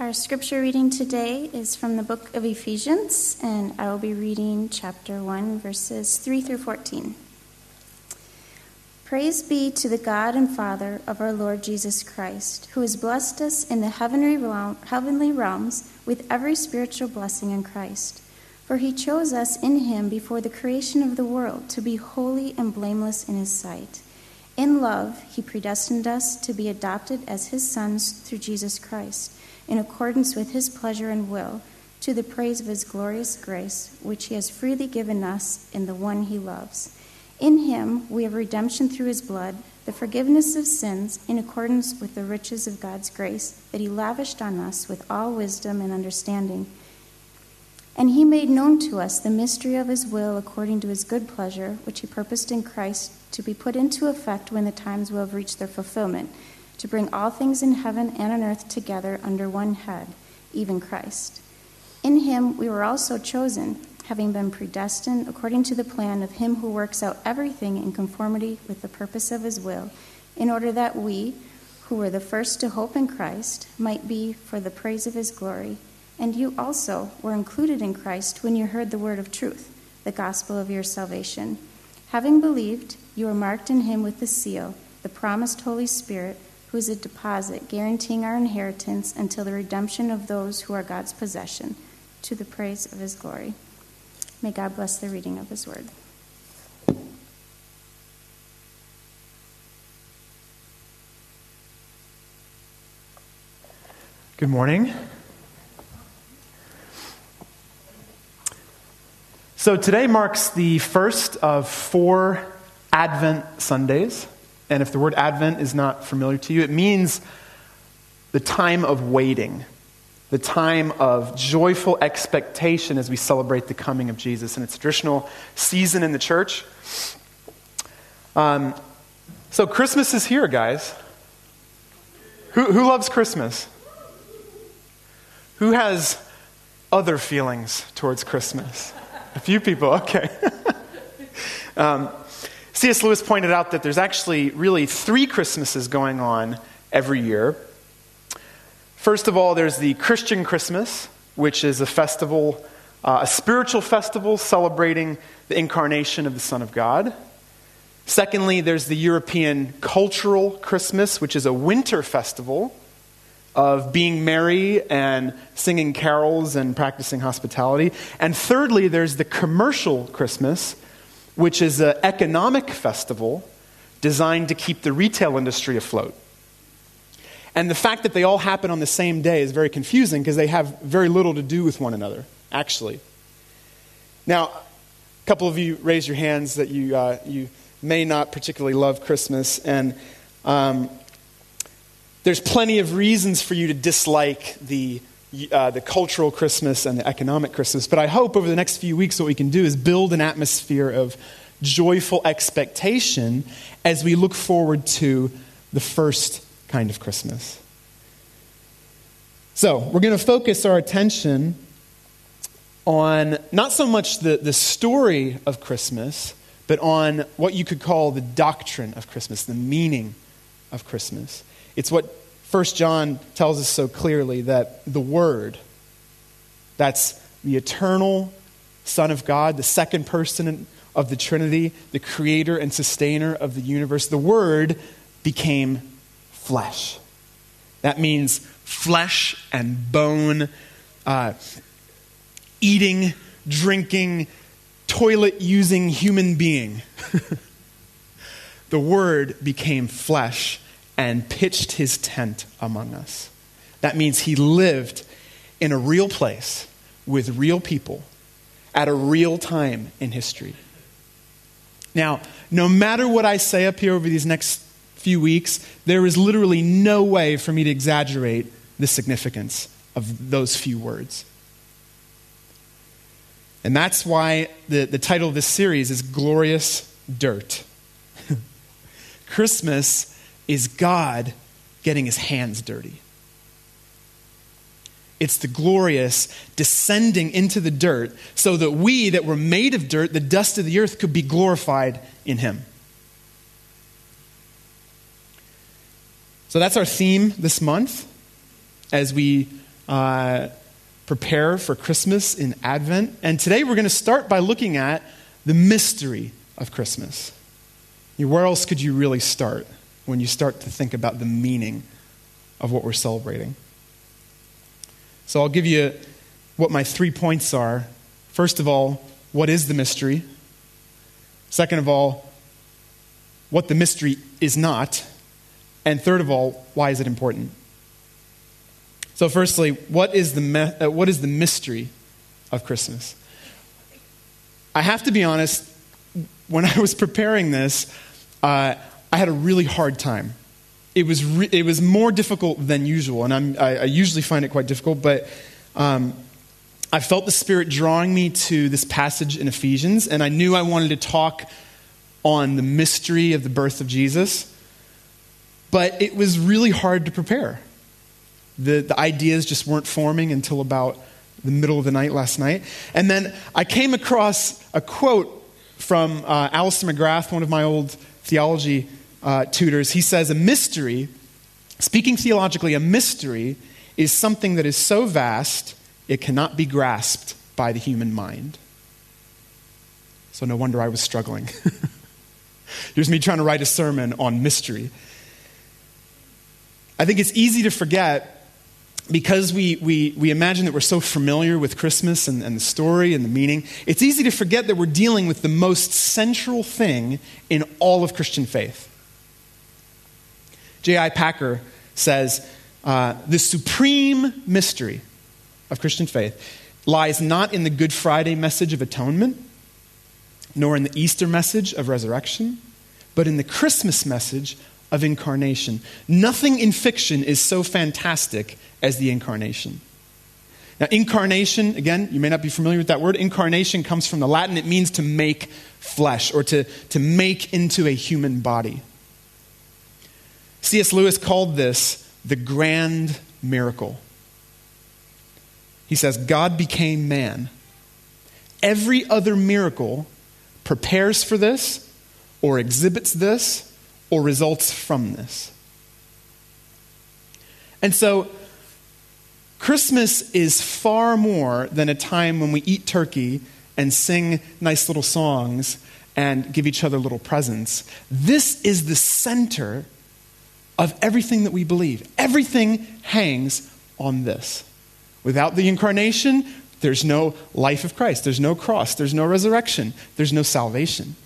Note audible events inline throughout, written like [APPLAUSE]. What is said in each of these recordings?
Our scripture reading today is from the book of Ephesians, and I will be reading chapter 1, verses 3 through 14. Praise be to the God and Father of our Lord Jesus Christ, who has blessed us in the heavenly, realm, heavenly realms with every spiritual blessing in Christ. For he chose us in him before the creation of the world to be holy and blameless in his sight. In love, he predestined us to be adopted as his sons through Jesus Christ in accordance with his pleasure and will, to the praise of his glorious grace, which he has freely given us in the one he loves. In him we have redemption through his blood, the forgiveness of sins, in accordance with the riches of God's grace that he lavished on us with all wisdom and understanding. And he made known to us the mystery of his will according to his good pleasure, which he purposed in Christ to be put into effect when the times will have reached their fulfillment to bring all things in heaven and on earth together under one head, even Christ. In him we were also chosen, having been predestined according to the plan of him who works out everything in conformity with the purpose of his will, in order that we, who were the first to hope in Christ, might be for the praise of his glory. And you also were included in Christ when you heard the word of truth, the gospel of your salvation. Having believed, you were marked in him with the seal, the promised Holy Spirit who is a deposit guaranteeing our inheritance until the redemption of those who are God's possession, to the praise of his glory. May God bless the reading of his word. Good morning. So today marks the first of four Advent Sundays. And if the word Advent is not familiar to you, it means the time of waiting, the time of joyful expectation as we celebrate the coming of Jesus. And it's a traditional season in the church. Um, so Christmas is here, guys. Who, who loves Christmas? Who has other feelings towards Christmas? A few people, okay. [LAUGHS] um, C.S. Lewis pointed out that there's actually really three Christmases going on every year. First of all, there's the Christian Christmas, which is a festival, uh, a spiritual festival celebrating the incarnation of the Son of God. Secondly, there's the European Cultural Christmas, which is a winter festival of being merry and singing carols and practicing hospitality. And thirdly, there's the commercial Christmas, which is an economic festival designed to keep the retail industry afloat. And the fact that they all happen on the same day is very confusing because they have very little to do with one another, actually. Now, a couple of you raise your hands that you, uh, you may not particularly love Christmas, and um, there's plenty of reasons for you to dislike the uh, the cultural Christmas and the economic Christmas. But I hope over the next few weeks, what we can do is build an atmosphere of joyful expectation as we look forward to the first kind of Christmas. So, we're going to focus our attention on not so much the, the story of Christmas, but on what you could call the doctrine of Christmas, the meaning of Christmas. It's what First John tells us so clearly that the Word, that's the eternal Son of God, the second person of the Trinity, the creator and sustainer of the universe, the Word became flesh. That means flesh and bone, uh, eating, drinking, toilet using human being. [LAUGHS] the Word became flesh and pitched his tent among us. That means he lived in a real place with real people at a real time in history. Now, no matter what I say up here over these next few weeks, there is literally no way for me to exaggerate the significance of those few words. And that's why the, the title of this series is Glorious Dirt. [LAUGHS] Christmas is God getting his hands dirty. It's the glorious descending into the dirt so that we that were made of dirt, the dust of the earth, could be glorified in him. So that's our theme this month as we uh, prepare for Christmas in Advent. And today we're going to start by looking at the mystery of Christmas. Where else could you really start when you start to think about the meaning of what we're celebrating? So I'll give you what my three points are. First of all, what is the mystery? Second of all, what the mystery is not. And third of all, why is it important? So, firstly, what is the, me- uh, what is the mystery of Christmas? I have to be honest, when I was preparing this, uh, I had a really hard time. It was, re- it was more difficult than usual, and I, I usually find it quite difficult, but um, I felt the Spirit drawing me to this passage in Ephesians, and I knew I wanted to talk on the mystery of the birth of Jesus, but it was really hard to prepare. The, the ideas just weren't forming until about the middle of the night last night. And then I came across a quote from uh, Alister McGrath, one of my old theology uh, tutors. He says, A mystery, speaking theologically, a mystery is something that is so vast it cannot be grasped by the human mind. So no wonder I was struggling. [LAUGHS] Here's me trying to write a sermon on mystery. I think it's easy to forget because we, we, we imagine that we're so familiar with Christmas and, and the story and the meaning, it's easy to forget that we're dealing with the most central thing in all of Christian faith. J.I. Packer says uh, the supreme mystery of Christian faith lies not in the Good Friday message of atonement, nor in the Easter message of resurrection, but in the Christmas message of incarnation. Nothing in fiction is so fantastic as the incarnation. Now, incarnation, again, you may not be familiar with that word. Incarnation comes from the Latin. It means to make flesh or to, to make into a human body. C.S. Lewis called this the grand miracle. He says, God became man. Every other miracle prepares for this, or exhibits this, or results from this. And so, Christmas is far more than a time when we eat turkey and sing nice little songs and give each other little presents. This is the center of everything that we believe. Everything hangs on this. Without the incarnation, there's no life of Christ, there's no cross, there's no resurrection, there's no salvation.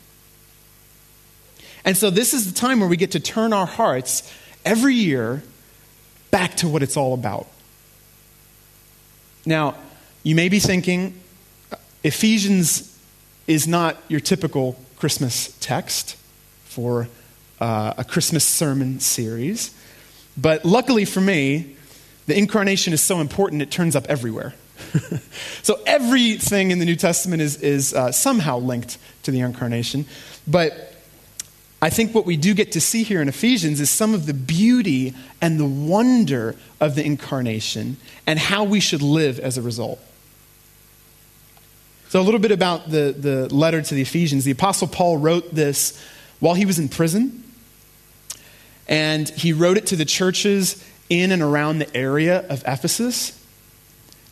And so, this is the time where we get to turn our hearts every year back to what it's all about. Now, you may be thinking, Ephesians is not your typical Christmas text for uh, a Christmas sermon series. But luckily for me, the incarnation is so important it turns up everywhere. [LAUGHS] so everything in the New Testament is, is uh, somehow linked to the incarnation. But I think what we do get to see here in Ephesians is some of the beauty and the wonder of the incarnation and how we should live as a result. So, a little bit about the, the letter to the Ephesians. The Apostle Paul wrote this while he was in prison, and he wrote it to the churches in and around the area of Ephesus.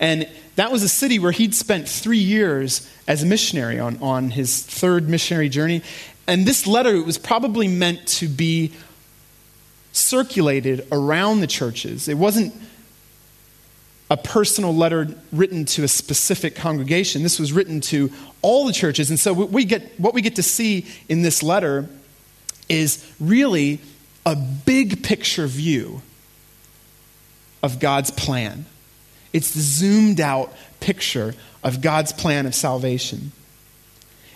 And that was a city where he'd spent three years as a missionary on, on his third missionary journey. And this letter was probably meant to be circulated around the churches. It wasn't a personal letter written to a specific congregation. This was written to all the churches. And so we get, what we get to see in this letter is really a big picture view of God's plan. It's the zoomed out picture of God's plan of salvation.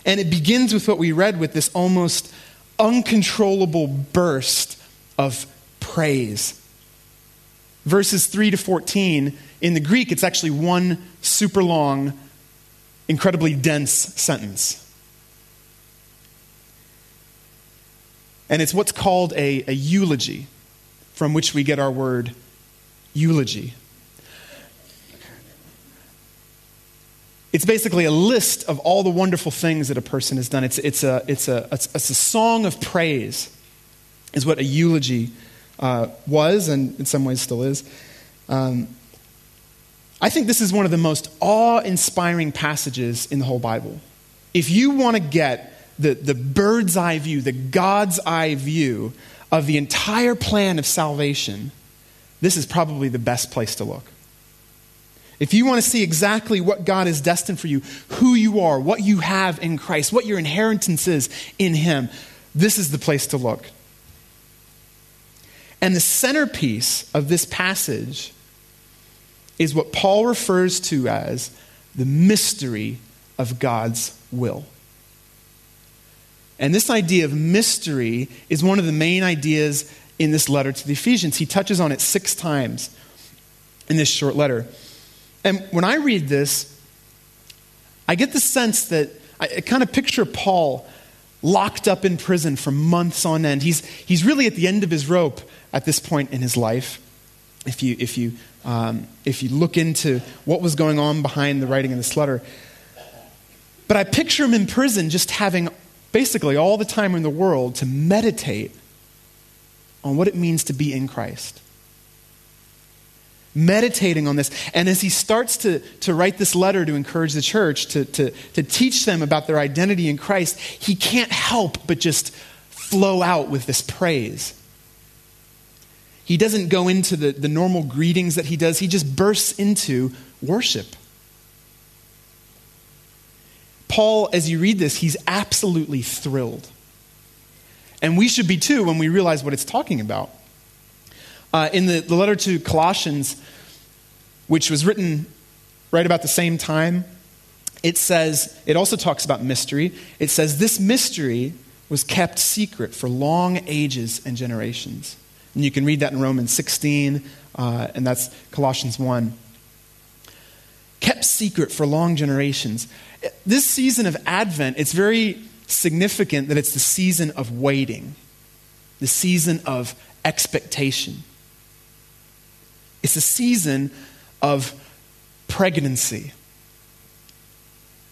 And it begins with what we read with this almost uncontrollable burst of praise. Verses 3 to 14, in the Greek, it's actually one super long, incredibly dense sentence. And it's what's called a, a eulogy, from which we get our word eulogy. It's basically a list of all the wonderful things that a person has done. It's, it's, a, it's, a, it's, a song of praise, is what a eulogy uh, was, and in some ways still is. Um, I think this is one of the most awe inspiring passages in the whole Bible. If you want to get the, the bird's eye view, the God's eye view of the entire plan of salvation, this is probably the best place to look. If you want to see exactly what God is destined for you, who you are, what you have in Christ, what your inheritance is in Him, this is the place to look. And the centerpiece of this passage is what Paul refers to as the mystery of God's will. And this idea of mystery is one of the main ideas in this letter to the Ephesians. He touches on it six times in this short letter. And when I read this, I get the sense that I kind of picture Paul locked up in prison for months on end. He's, he's really at the end of his rope at this point in his life. If you, if, you, um, if you look into what was going on behind the writing of this letter. But I picture him in prison just having basically all the time in the world to meditate on what it means to be in Christ. Meditating on this. And as he starts to, to write this letter to encourage the church, to, to, to teach them about their identity in Christ, he can't help but just flow out with this praise. He doesn't go into the, the normal greetings that he does, he just bursts into worship. Paul, as you read this, he's absolutely thrilled. And we should be too when we realize what it's talking about. Uh, in the, the letter to Colossians, which was written right about the same time, it says, it also talks about mystery. It says, This mystery was kept secret for long ages and generations. And you can read that in Romans 16, uh, and that's Colossians 1. Kept secret for long generations. This season of Advent, it's very significant that it's the season of waiting, the season of expectation. It's a season of pregnancy.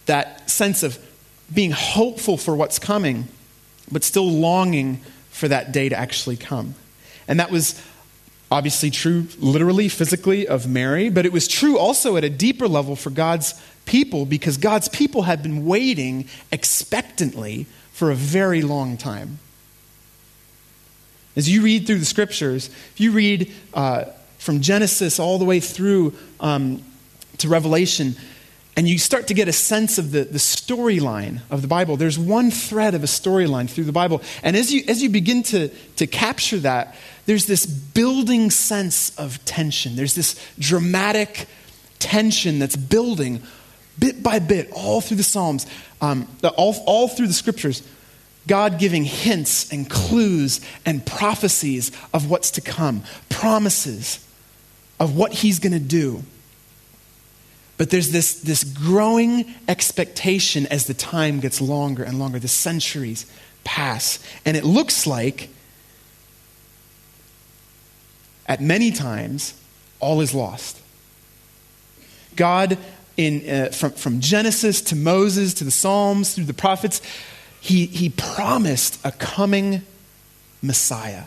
That sense of being hopeful for what's coming, but still longing for that day to actually come. And that was obviously true literally, physically of Mary, but it was true also at a deeper level for God's people because God's people had been waiting expectantly for a very long time. As you read through the scriptures, if you read uh, from Genesis all the way through um, to Revelation, and you start to get a sense of the, the storyline of the Bible. There's one thread of a storyline through the Bible. And as you, as you begin to, to capture that, there's this building sense of tension. There's this dramatic tension that's building bit by bit all through the Psalms, um, all, all through the scriptures. God giving hints and clues and prophecies of what's to come, promises of what He's going to do. But there's this, this growing expectation as the time gets longer and longer, the centuries pass. And it looks like, at many times, all is lost. God, in, uh, from, from Genesis to Moses to the Psalms through the prophets, he, he promised a coming Messiah,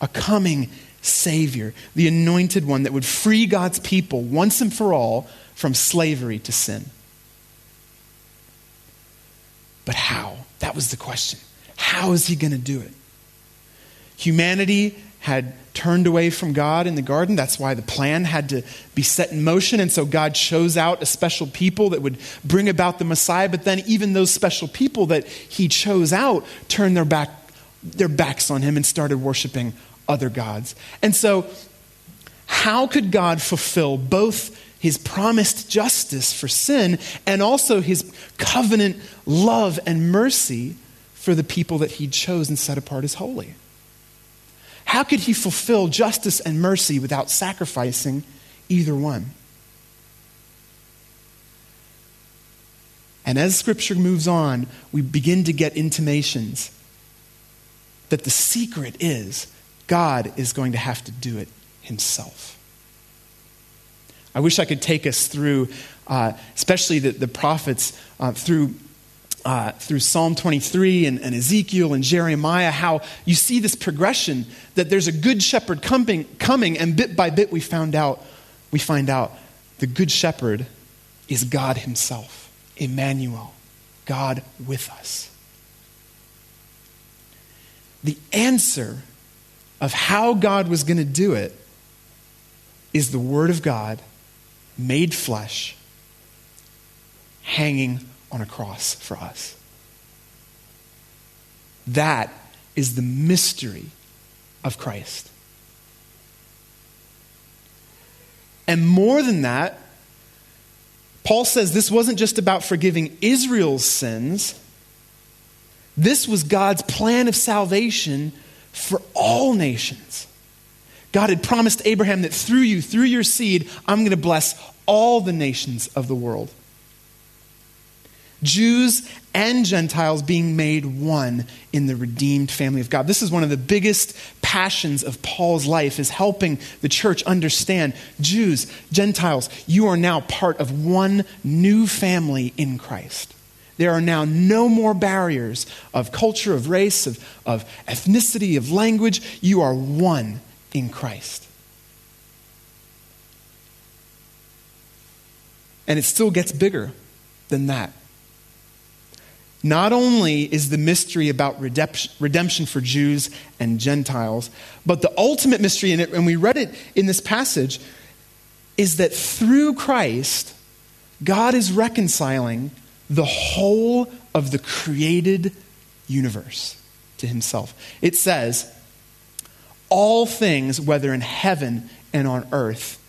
a coming Savior, the anointed one that would free God's people once and for all from slavery to sin. But how? That was the question. How is he going to do it? Humanity had turned away from God in the garden. That's why the plan had to be set in motion. And so God chose out a special people that would bring about the Messiah. But then even those special people that he chose out turned their, back, their backs on him and started worshiping other gods. And so, how could God fulfill both his promised justice for sin and also his covenant love and mercy for the people that he chose and set apart as holy? How could he fulfill justice and mercy without sacrificing either one? And as scripture moves on, we begin to get intimations that the secret is God is going to have to do it himself. I wish I could take us through, uh, especially the, the prophets, uh, through, uh, through Psalm 23 and, and, Ezekiel and Jeremiah, how you see this progression that there's a good shepherd coming, coming, and bit by bit we found out, we find out the Good Shepherd is God Himself, Emmanuel, God with us. The answer of how God was going to do it is the Word of God made flesh, hanging on a cross for us. That is the mystery of Christ. And more than that, Paul says this wasn't just about forgiving Israel's sins, this was God's plan of salvation for all nations. God had promised Abraham that through you, through your seed, I'm going to bless all the nations of the world. Jews and Gentiles being made one in the redeemed family of God. This is one of the biggest passions of Paul's life is helping the church understand Jews, Gentiles, you are now part of one new family in Christ. There are now no more barriers of culture, of race, of, of ethnicity, of language. You are one in Christ. And it still gets bigger than that. Not only is the mystery about redemption for Jews and Gentiles, but the ultimate mystery in it, and we read it in this passage, is that through Christ, God is reconciling the whole of the created universe to himself. It says, all things, whether in heaven and on earth,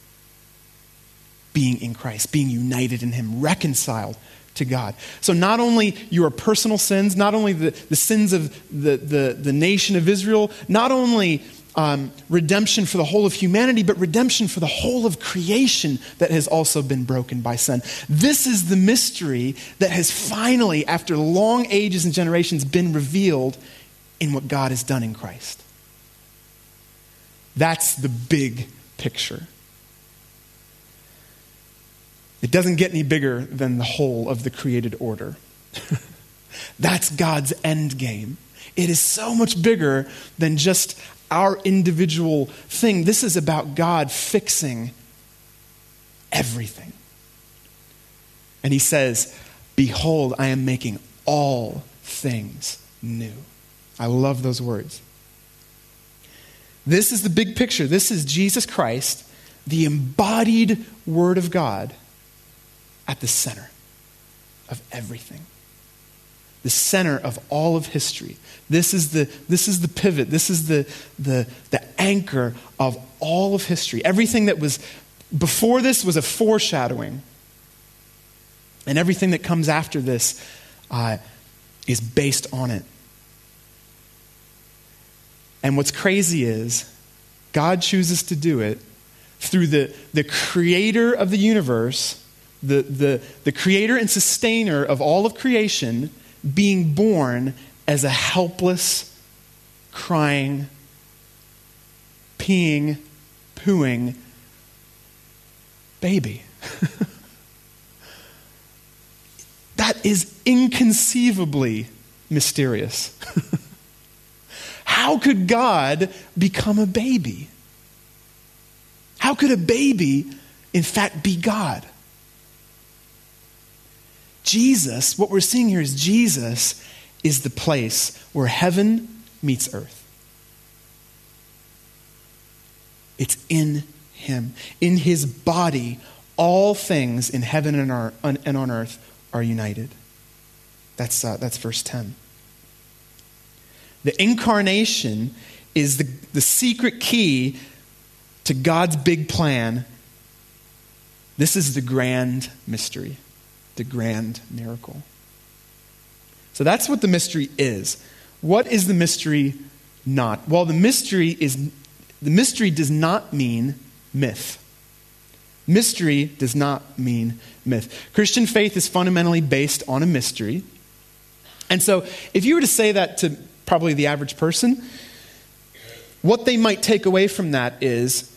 being in Christ, being united in him, reconciled to God. So, not only your personal sins, not only the, the sins of the, the, the nation of Israel, not only um, redemption for the whole of humanity, but redemption for the whole of creation that has also been broken by sin. This is the mystery that has finally, after long ages and generations, been revealed in what God has done in Christ. That's the big picture. It doesn't get any bigger than the whole of the created order. [LAUGHS] That's God's end game. It is so much bigger than just our individual thing. This is about God fixing everything. And he says, Behold, I am making all things new. I love those words. This is the big picture. This is Jesus Christ, the embodied Word of God at the center of everything. The center of all of history. This is the, this is the pivot. This is the, the, the anchor of all of history. Everything that was before this was a foreshadowing. And everything that comes after this uh, is based on it. And what's crazy is God chooses to do it through the, the creator of the universe the, the, the creator and sustainer of all of creation, being born as a helpless, crying, peeing, pooing baby. [LAUGHS] that is inconceivably mysterious. [LAUGHS] How could God become a baby? How could a baby, in fact, be God? Jesus, what we're seeing here is Jesus is the place where heaven meets earth. It's in him. In his body, all things in heaven and, on earth are united. That's, uh, that's verse 10. The incarnation is the, the secret key to God's big plan. This is the grand mystery the grand miracle. So that's what the mystery is. What is the mystery not? Well, the mystery is the mystery does not mean myth. Mystery does not mean myth. Christian faith is fundamentally based on a mystery. And so, if you were to say that to probably the average person, what they might take away from that is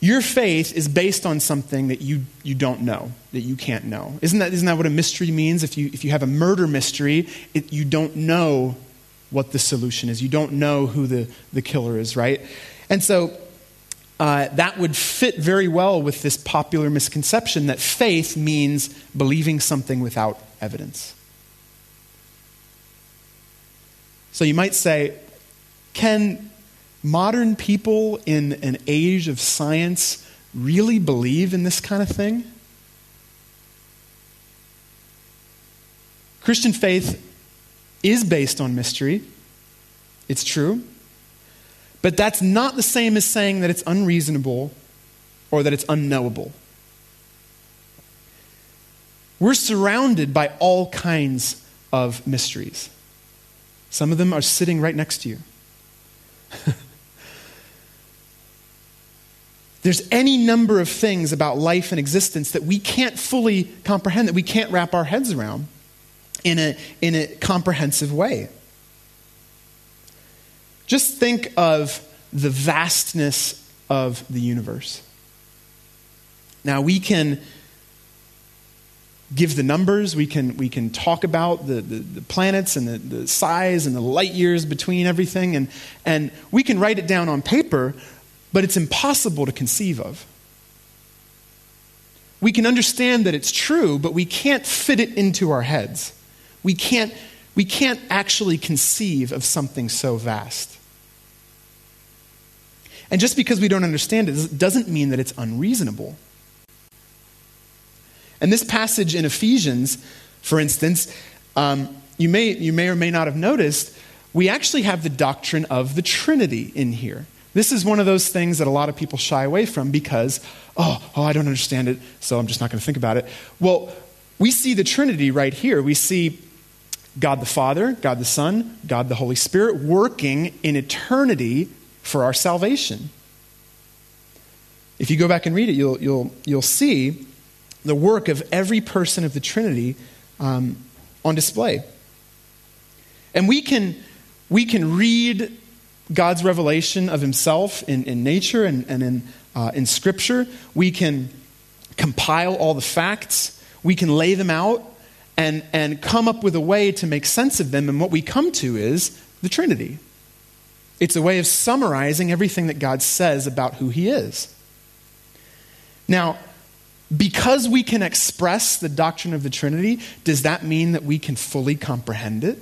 your faith is based on something that you, you don't know, that you can't know. Isn't that, isn't that what a mystery means? If you, if you have a murder mystery, it, you don't know what the solution is. You don't know who the, the killer is, right? And so, uh, that would fit very well with this popular misconception that faith means believing something without evidence. So you might say, can modern people in an age of science really believe in this kind of thing? Christian faith is based on mystery. It's true. But that's not the same as saying that it's unreasonable or that it's unknowable. We're surrounded by all kinds of mysteries. Some of them are sitting right next to you. [LAUGHS] There's any number of things about life and existence that we can't fully comprehend, that we can't wrap our heads around in a, in a comprehensive way. Just think of the vastness of the universe. Now, we can give the numbers, we can, we can talk about the, the, the, planets and the, the size and the light years between everything, and, and we can write it down on paper, but it's impossible to conceive of. We can understand that it's true, but we can't fit it into our heads. We can't, we can't actually conceive of something so vast. And just because we don't understand it doesn't mean that it's unreasonable. And this passage in Ephesians, for instance, um, you, may, you may or may not have noticed, we actually have the doctrine of the Trinity in here. This is one of those things that a lot of people shy away from because, oh, oh I don't understand it, so I'm just not going to think about it. Well, we see the Trinity right here. We see God the Father, God the Son, God the Holy Spirit working in eternity for our salvation. If you go back and read it, you'll, you'll, you'll see the work of every person of the Trinity um, on display. And we can, we can read God's revelation of himself in, in nature and, and in, uh, in Scripture. We can compile all the facts. We can lay them out and, and come up with a way to make sense of them. And what we come to is the Trinity. It's a way of summarizing everything that God says about who He is. Now, because we can express the doctrine of the Trinity, does that mean that we can fully comprehend it?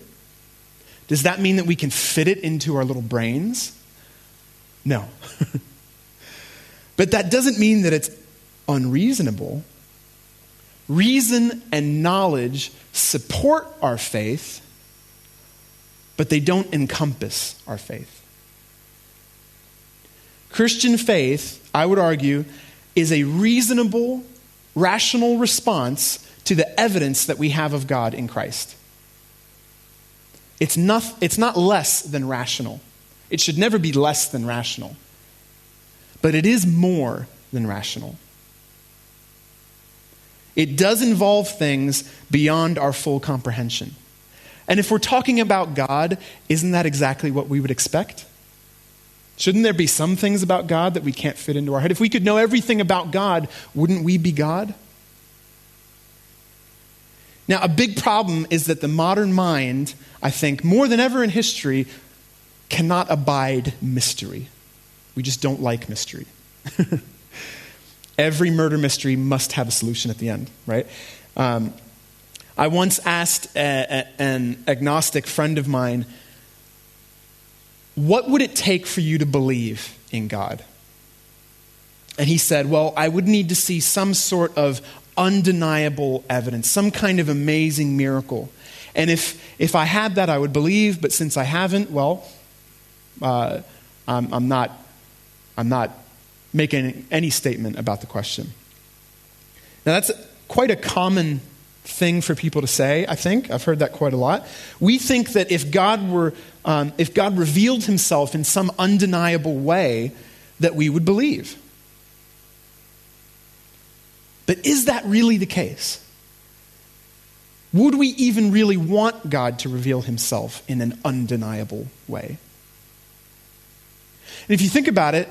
Does that mean that we can fit it into our little brains? No. [LAUGHS] but that doesn't mean that it's unreasonable. Reason and knowledge support our faith, but they don't encompass our faith. Christian faith, I would argue, is a reasonable, rational response to the evidence that we have of God in Christ. It's not, it's not less than rational. It should never be less than rational. But it is more than rational. It does involve things beyond our full comprehension. And if we're talking about God, isn't that exactly what we would expect? Shouldn't there be some things about God that we can't fit into our head? If we could know everything about God, wouldn't we be God? Now, a big problem is that the modern mind, I think, more than ever in history, cannot abide mystery. We just don't like mystery. [LAUGHS] Every murder mystery must have a solution at the end, right? Um, I once asked a, a, an agnostic friend of mine what would it take for you to believe in God? And he said, Well, I would need to see some sort of undeniable evidence, some kind of amazing miracle. And if, if I had that, I would believe, but since I haven't, well, uh, I'm, I'm, not, I'm not making any statement about the question. Now, that's quite a common thing for people to say, I think. I've heard that quite a lot. We think that if God were, um, if God revealed himself in some undeniable way, that we would believe. But is that really the case? Would we even really want God to reveal himself in an undeniable way? And if you think about it,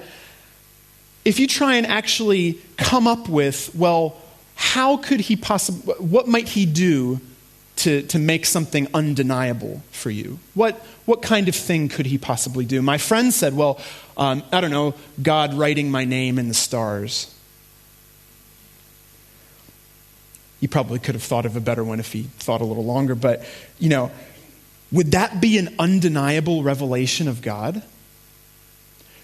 if you try and actually come up with, well, how could he possibly, what might he do to, to make something undeniable for you? What, what kind of thing could he possibly do? My friend said, Well, um, I don't know, God writing my name in the stars. You probably could have thought of a better one if he thought a little longer, but, you know, would that be an undeniable revelation of God?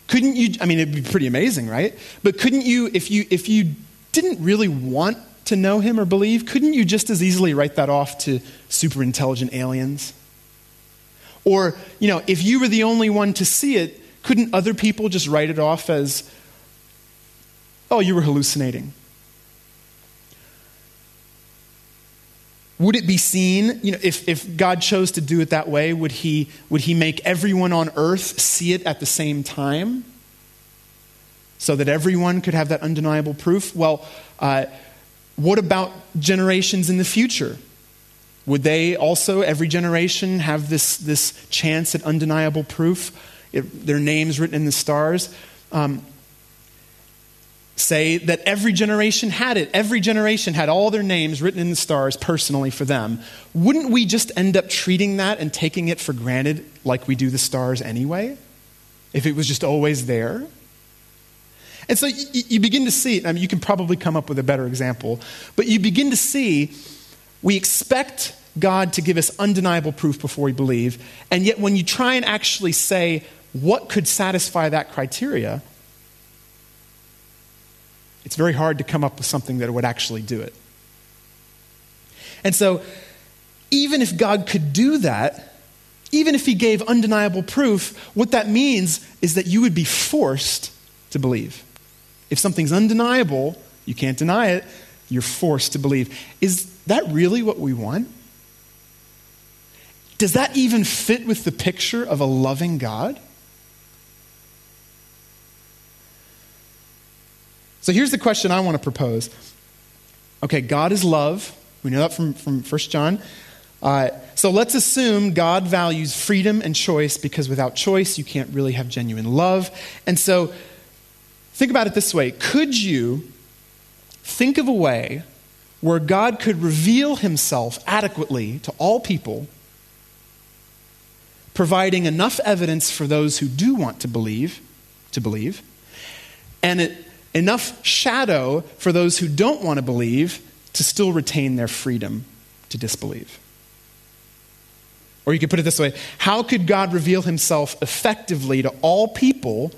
Couldn't you, I mean, it'd be pretty amazing, right? But couldn't you, if you, if you didn't really want to know him or believe, couldn't you just as easily write that off to super intelligent aliens? Or, you know, if you were the only one to see it, couldn't other people just write it off as, oh, you were hallucinating? Would it be seen, you know, if, if God chose to do it that way, would he, would he make everyone on earth see it at the same time? So that everyone could have that undeniable proof? Well, uh, what about generations in the future? Would they also, every generation, have this, this chance at undeniable proof? Their names written in the stars? Um, say that every generation had it. Every generation had all their names written in the stars personally for them. Wouldn't we just end up treating that and taking it for granted like we do the stars anyway? If it was just always there? And so you, you begin to see, I mean, you can probably come up with a better example, but you begin to see we expect God to give us undeniable proof before we believe, and yet when you try and actually say what could satisfy that criteria, it's very hard to come up with something that would actually do it. And so, even if God could do that, even if He gave undeniable proof, what that means is that you would be forced to believe. If something's undeniable, you can't deny it, you're forced to believe. Is that really what we want? Does that even fit with the picture of a loving God? So here's the question I want to propose. Okay, God is love. We know that from, from 1 John. Uh, so let's assume God values freedom and choice because without choice, you can't really have genuine love. And so think about it this way Could you think of a way where God could reveal himself adequately to all people, providing enough evidence for those who do want to believe, to believe, and it enough shadow for those who don't want to believe to still retain their freedom to disbelieve. Or you could put it this way How could God reveal himself effectively to all people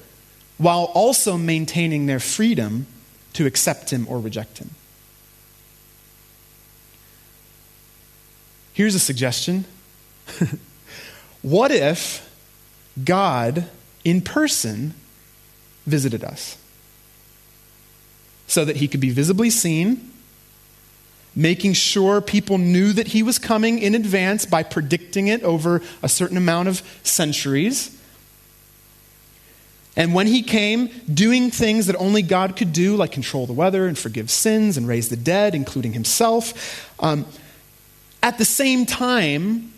while also maintaining their freedom to accept him or reject him? Here's a suggestion. [LAUGHS] what if God in person visited us? so that he could be visibly seen, making sure people knew that he was coming in advance by predicting it over a certain amount of centuries. And when he came, doing things that only God could do, like control the weather and forgive sins and raise the dead, including himself. Um, at the same time,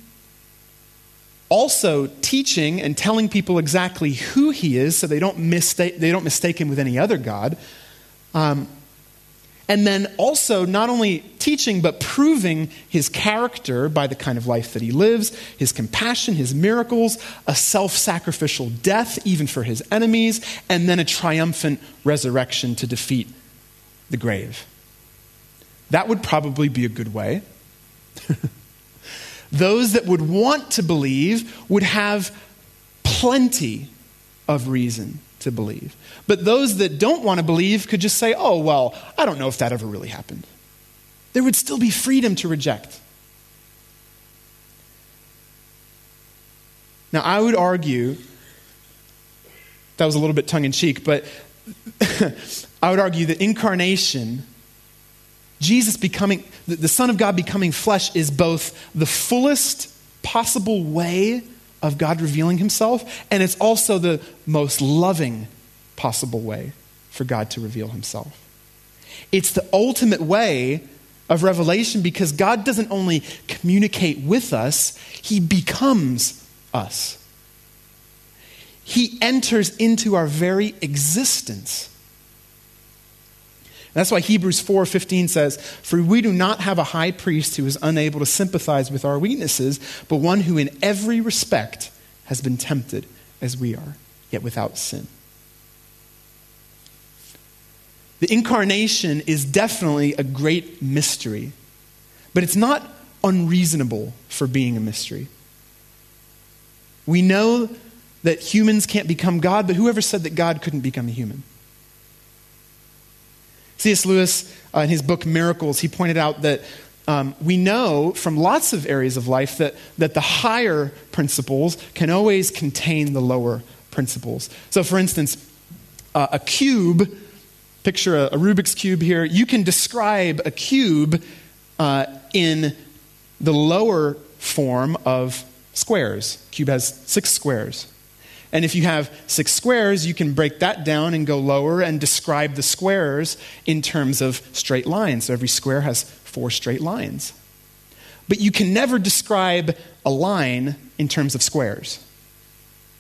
also teaching and telling people exactly who he is so they don't mistake, they don't mistake him with any other God. Um, and then also, not only teaching, but proving his character by the kind of life that he lives, his compassion, his miracles, a self sacrificial death, even for his enemies, and then a triumphant resurrection to defeat the grave. That would probably be a good way. [LAUGHS] Those that would want to believe would have plenty of reason to believe. But those that don't want to believe could just say, oh, well, I don't know if that ever really happened. There would still be freedom to reject. Now, I would argue, that was a little bit tongue in cheek, but [LAUGHS] I would argue that incarnation, Jesus becoming, the Son of God becoming flesh, is both the fullest possible way of God revealing himself, and it's also the most loving possible way for God to reveal himself. It's the ultimate way of revelation because God doesn't only communicate with us, he becomes us. He enters into our very existence. That's why Hebrews 4:15 says, "For we do not have a high priest who is unable to sympathize with our weaknesses, but one who in every respect has been tempted as we are, yet without sin." The incarnation is definitely a great mystery, but it's not unreasonable for being a mystery. We know that humans can't become God, but whoever said that God couldn't become a human? C.S. Lewis, uh, in his book Miracles, he pointed out that um, we know from lots of areas of life that, that the higher principles can always contain the lower principles. So, for instance, uh, a cube, picture a, a, Rubik's Cube here, you can describe a cube uh, in the lower form of squares. Cube has six squares. And if you have six squares, you can break that down and go lower and describe the squares in terms of straight lines. So every square has four straight lines. But you can never describe a line in terms of squares.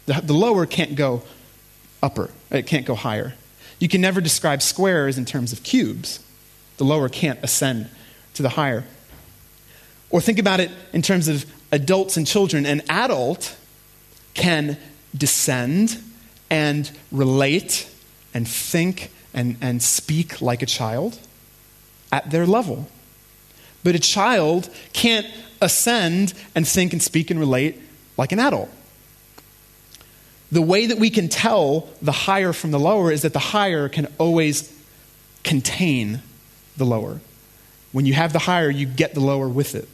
The, the lower can't go upper, it can't go higher. You can never describe squares in terms of cubes. The lower can't ascend to the higher. Or think about it in terms of adults and children. An adult can descend and relate and think and, and speak like a child at their level. But a child can't ascend and think and speak and relate like an adult. The way that we can tell the higher from the lower is that the higher can always contain the lower. When you have the higher, you get the lower with it.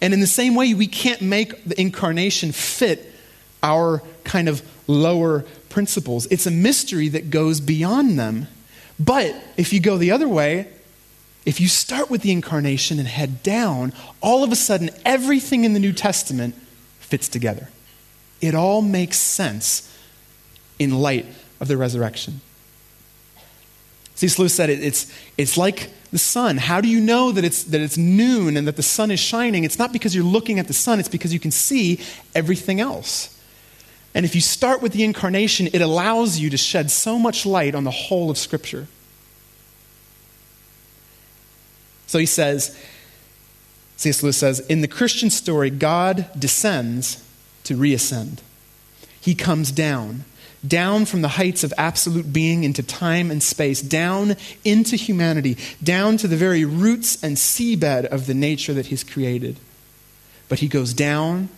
And in the same way, we can't make the incarnation fit our kind of lower principles. It's a mystery that goes beyond them. But if you go the other way, if you start with the incarnation and head down, all of a sudden everything in the New Testament fits together. It all makes sense in light of the resurrection. C.S. Lewis said it, it's, it's like the sun. How do you know that it's, that it's noon and that the sun is shining? It's not because you're looking at the sun, it's because you can see everything else. And if you start with the incarnation, it allows you to shed so much light on the whole of Scripture. So he says, C.S. Lewis says, in the Christian story, God descends to reascend. He comes down, down from the heights of absolute being into time and space, down into humanity, down to the very roots and seabed of the nature that he's created. But he goes down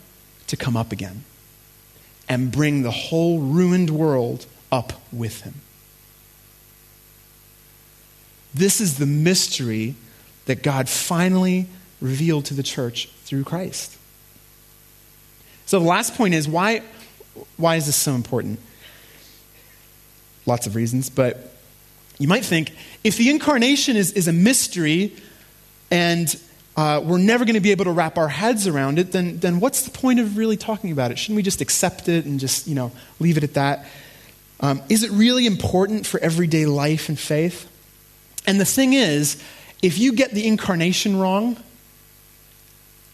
to come up again and bring the whole ruined world up with him. This is the mystery that God finally revealed to the church through Christ. So the last point is why, why is this so important? Lots of reasons, but you might think if the incarnation is, is a mystery and uh, we're never going to be able to wrap our heads around it, then, then what's the point of really talking about it? Shouldn't we just accept it and just, you know, leave it at that? Um, is it really important for everyday life and faith? And the thing is, if you get the incarnation wrong,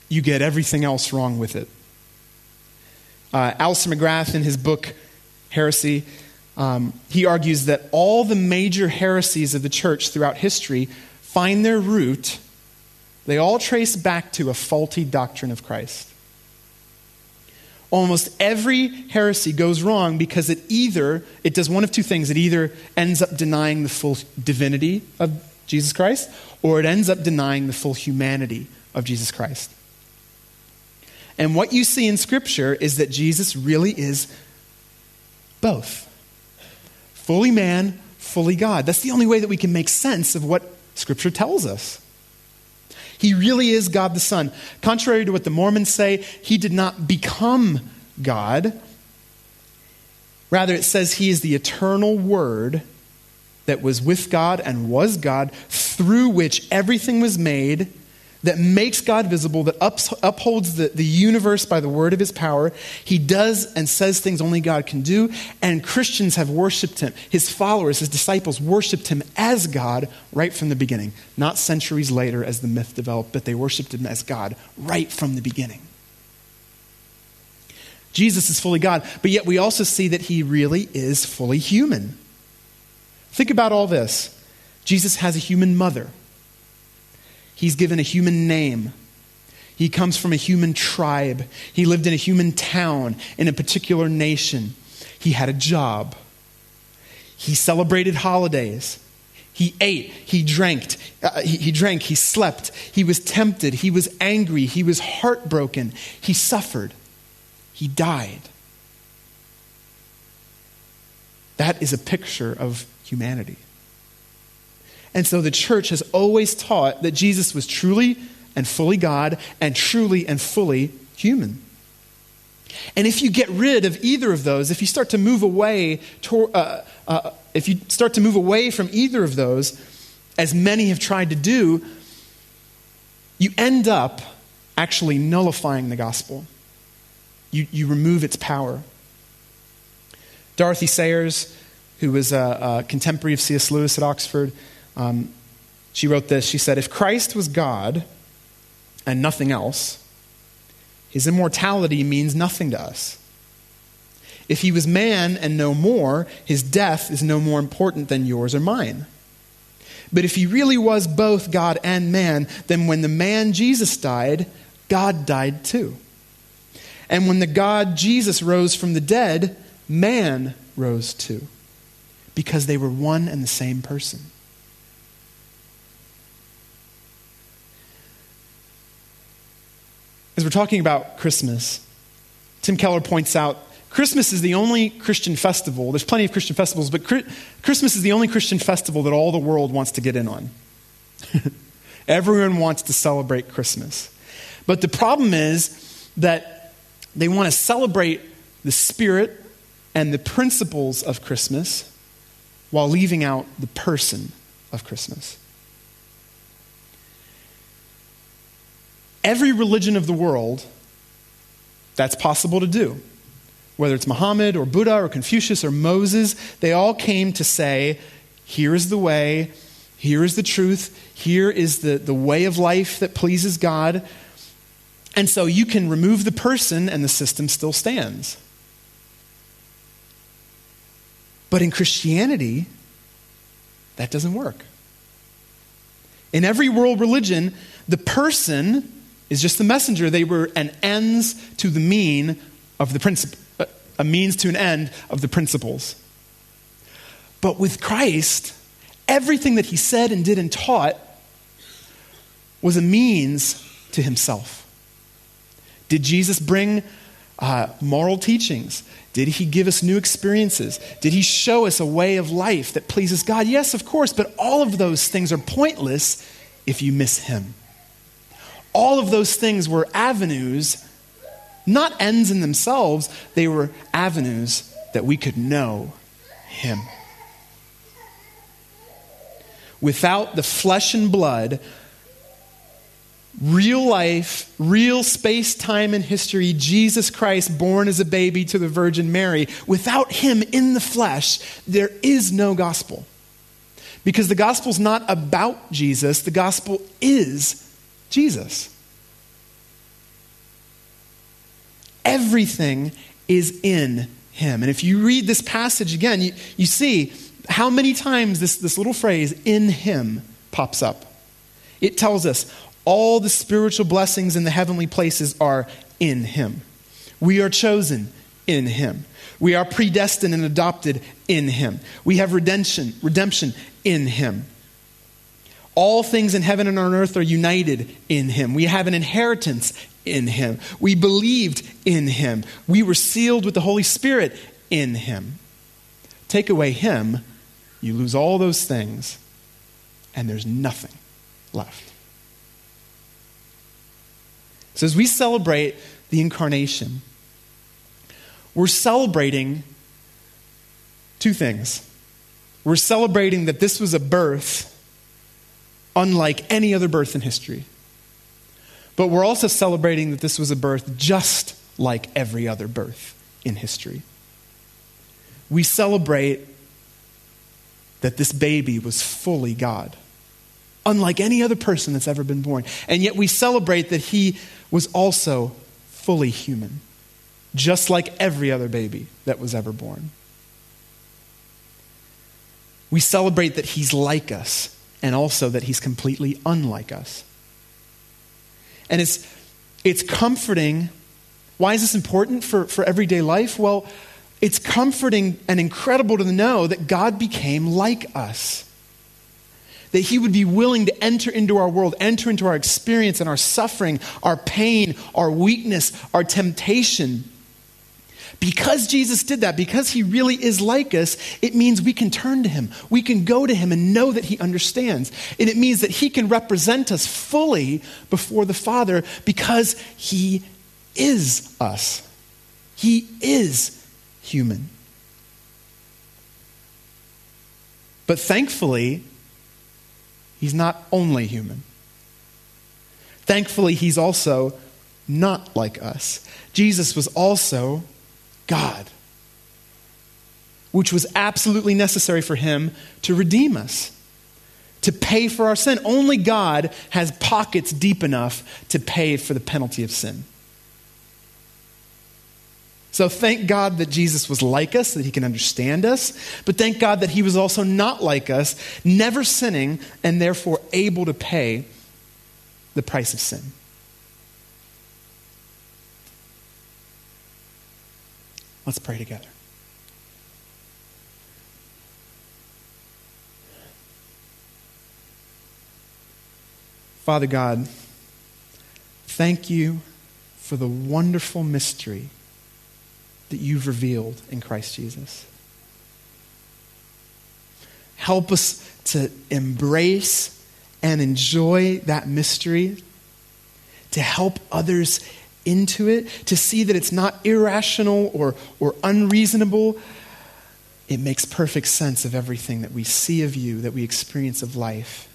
you get everything else wrong with it. Uh, Alister McGrath, in his book Heresy, um, he argues that all the major heresies of the church throughout history find their root they all trace back to a faulty doctrine of Christ. Almost every heresy goes wrong because it either, it does one of two things. It either ends up denying the full divinity of Jesus Christ, or it ends up denying the full humanity of Jesus Christ. And what you see in Scripture is that Jesus really is both fully man, fully God. That's the only way that we can make sense of what Scripture tells us. He really is God the Son. Contrary to what the Mormons say, he did not become God. Rather, it says he is the eternal Word that was with God and was God, through which everything was made that makes God visible, that ups, upholds the, the universe by the word of his power. He does and says things only God can do, and Christians have worshiped him. His followers, his disciples, worshiped him as God right from the beginning. Not centuries later as the myth developed, but they worshiped him as God right from the beginning. Jesus is fully God, but yet we also see that he really is fully human. Think about all this. Jesus has a human mother. He's given a human name. He comes from a human tribe. He lived in a human town, in a particular nation. He had a job. He celebrated holidays. He ate, he drank, uh, he, he drank, he slept, he was tempted, he was angry, he was heartbroken, he suffered, he died. That is a picture of humanity. And so the church has always taught that Jesus was truly and fully God and truly and fully human. And if you get rid of either of those, if you start to move away, to, uh, uh, if you start to move away from either of those, as many have tried to do, you end up actually nullifying the gospel. You, you remove its power. Dorothy Sayers, who was a, a contemporary of C.S. Lewis at Oxford, um, she wrote this. She said, If Christ was God and nothing else, his immortality means nothing to us. If he was man and no more, his death is no more important than yours or mine. But if he really was both God and man, then when the man Jesus died, God died too. And when the God Jesus rose from the dead, man rose too. Because they were one and the same person. As we're talking about Christmas, Tim Keller points out Christmas is the only Christian festival. There's plenty of Christian festivals, but Christmas is the only Christian festival that all the world wants to get in on. [LAUGHS] Everyone wants to celebrate Christmas. But the problem is that they want to celebrate the spirit and the principles of Christmas while leaving out the person of Christmas. Every religion of the world, that's possible to do. Whether it's Muhammad or Buddha or Confucius or Moses, they all came to say, here is the way, here is the truth, here is the, the way of life that pleases God. And so you can remove the person and the system still stands. But in Christianity, that doesn't work. In every world religion, the person is just the messenger. They were an ends to the mean of the principle, a means to an end of the principles. But with Christ, everything that he said and did and taught was a means to himself. Did Jesus bring uh, moral teachings? Did he give us new experiences? Did he show us a way of life that pleases God? Yes, of course, but all of those things are pointless if you miss him all of those things were avenues, not ends in themselves, they were avenues that we could know Him. Without the flesh and blood, real life, real space, time, and history, Jesus Christ born as a baby to the Virgin Mary, without Him in the flesh, there is no gospel. Because the gospel is not about Jesus, the gospel is Jesus. Everything is in him. And if you read this passage again, you, you see how many times this, this little phrase, in him, pops up. It tells us all the spiritual blessings in the heavenly places are in him. We are chosen in him. We are predestined and adopted in him. We have redemption, redemption in him. All things in heaven and on earth are united in him. We have an inheritance in him. We believed in him. We were sealed with the Holy Spirit in him. Take away him, you lose all those things, and there's nothing left. So, as we celebrate the incarnation, we're celebrating two things. We're celebrating that this was a birth unlike any other birth in history. But we're also celebrating that this was a birth just like every other birth in history. We celebrate that this baby was fully God, unlike any other person that's ever been born. And yet we celebrate that he was also fully human, just like every other baby that was ever born. We celebrate that he's like us and also that he's completely unlike us. And it's, it's comforting. Why is this important for, for everyday life? Well, it's comforting and incredible to know that God became like us. That he would be willing to enter into our world, enter into our experience and our suffering, our pain, our weakness, our temptation because Jesus did that, because he really is like us, it means we can turn to him. We can go to him and know that he understands. And it means that he can represent us fully before the Father because he is us. He is human. But thankfully, he's not only human. Thankfully, he's also not like us. Jesus was also God, which was absolutely necessary for him to redeem us, to pay for our sin. Only God has pockets deep enough to pay for the penalty of sin. So thank God that Jesus was like us, that he can understand us, but thank God that he was also not like us, never sinning, and therefore able to pay the price of sin. Let's pray together. Father God, thank you for the wonderful mystery that you've revealed in Christ Jesus. Help us to embrace and enjoy that mystery, to help others into it, to see that it's not irrational or, or unreasonable, it makes perfect sense of everything that we see of you, that we experience of life,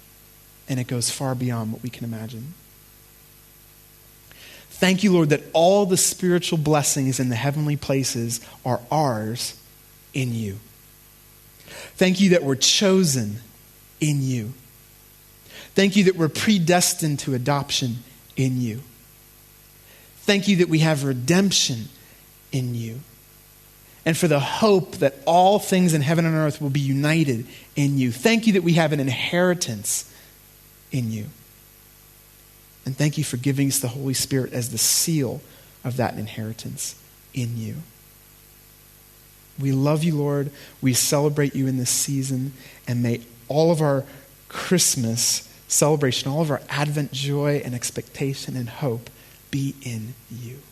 and it goes far beyond what we can imagine. Thank you, Lord, that all the spiritual blessings in the heavenly places are ours in you. Thank you that we're chosen in you. Thank you that we're predestined to adoption in you. Thank you that we have redemption in you. And for the hope that all things in heaven and earth will be united in you. Thank you that we have an inheritance in you. And thank you for giving us the Holy Spirit as the seal of that inheritance in you. We love you, Lord. We celebrate you in this season. And may all of our Christmas celebration, all of our Advent joy and expectation and hope be in you.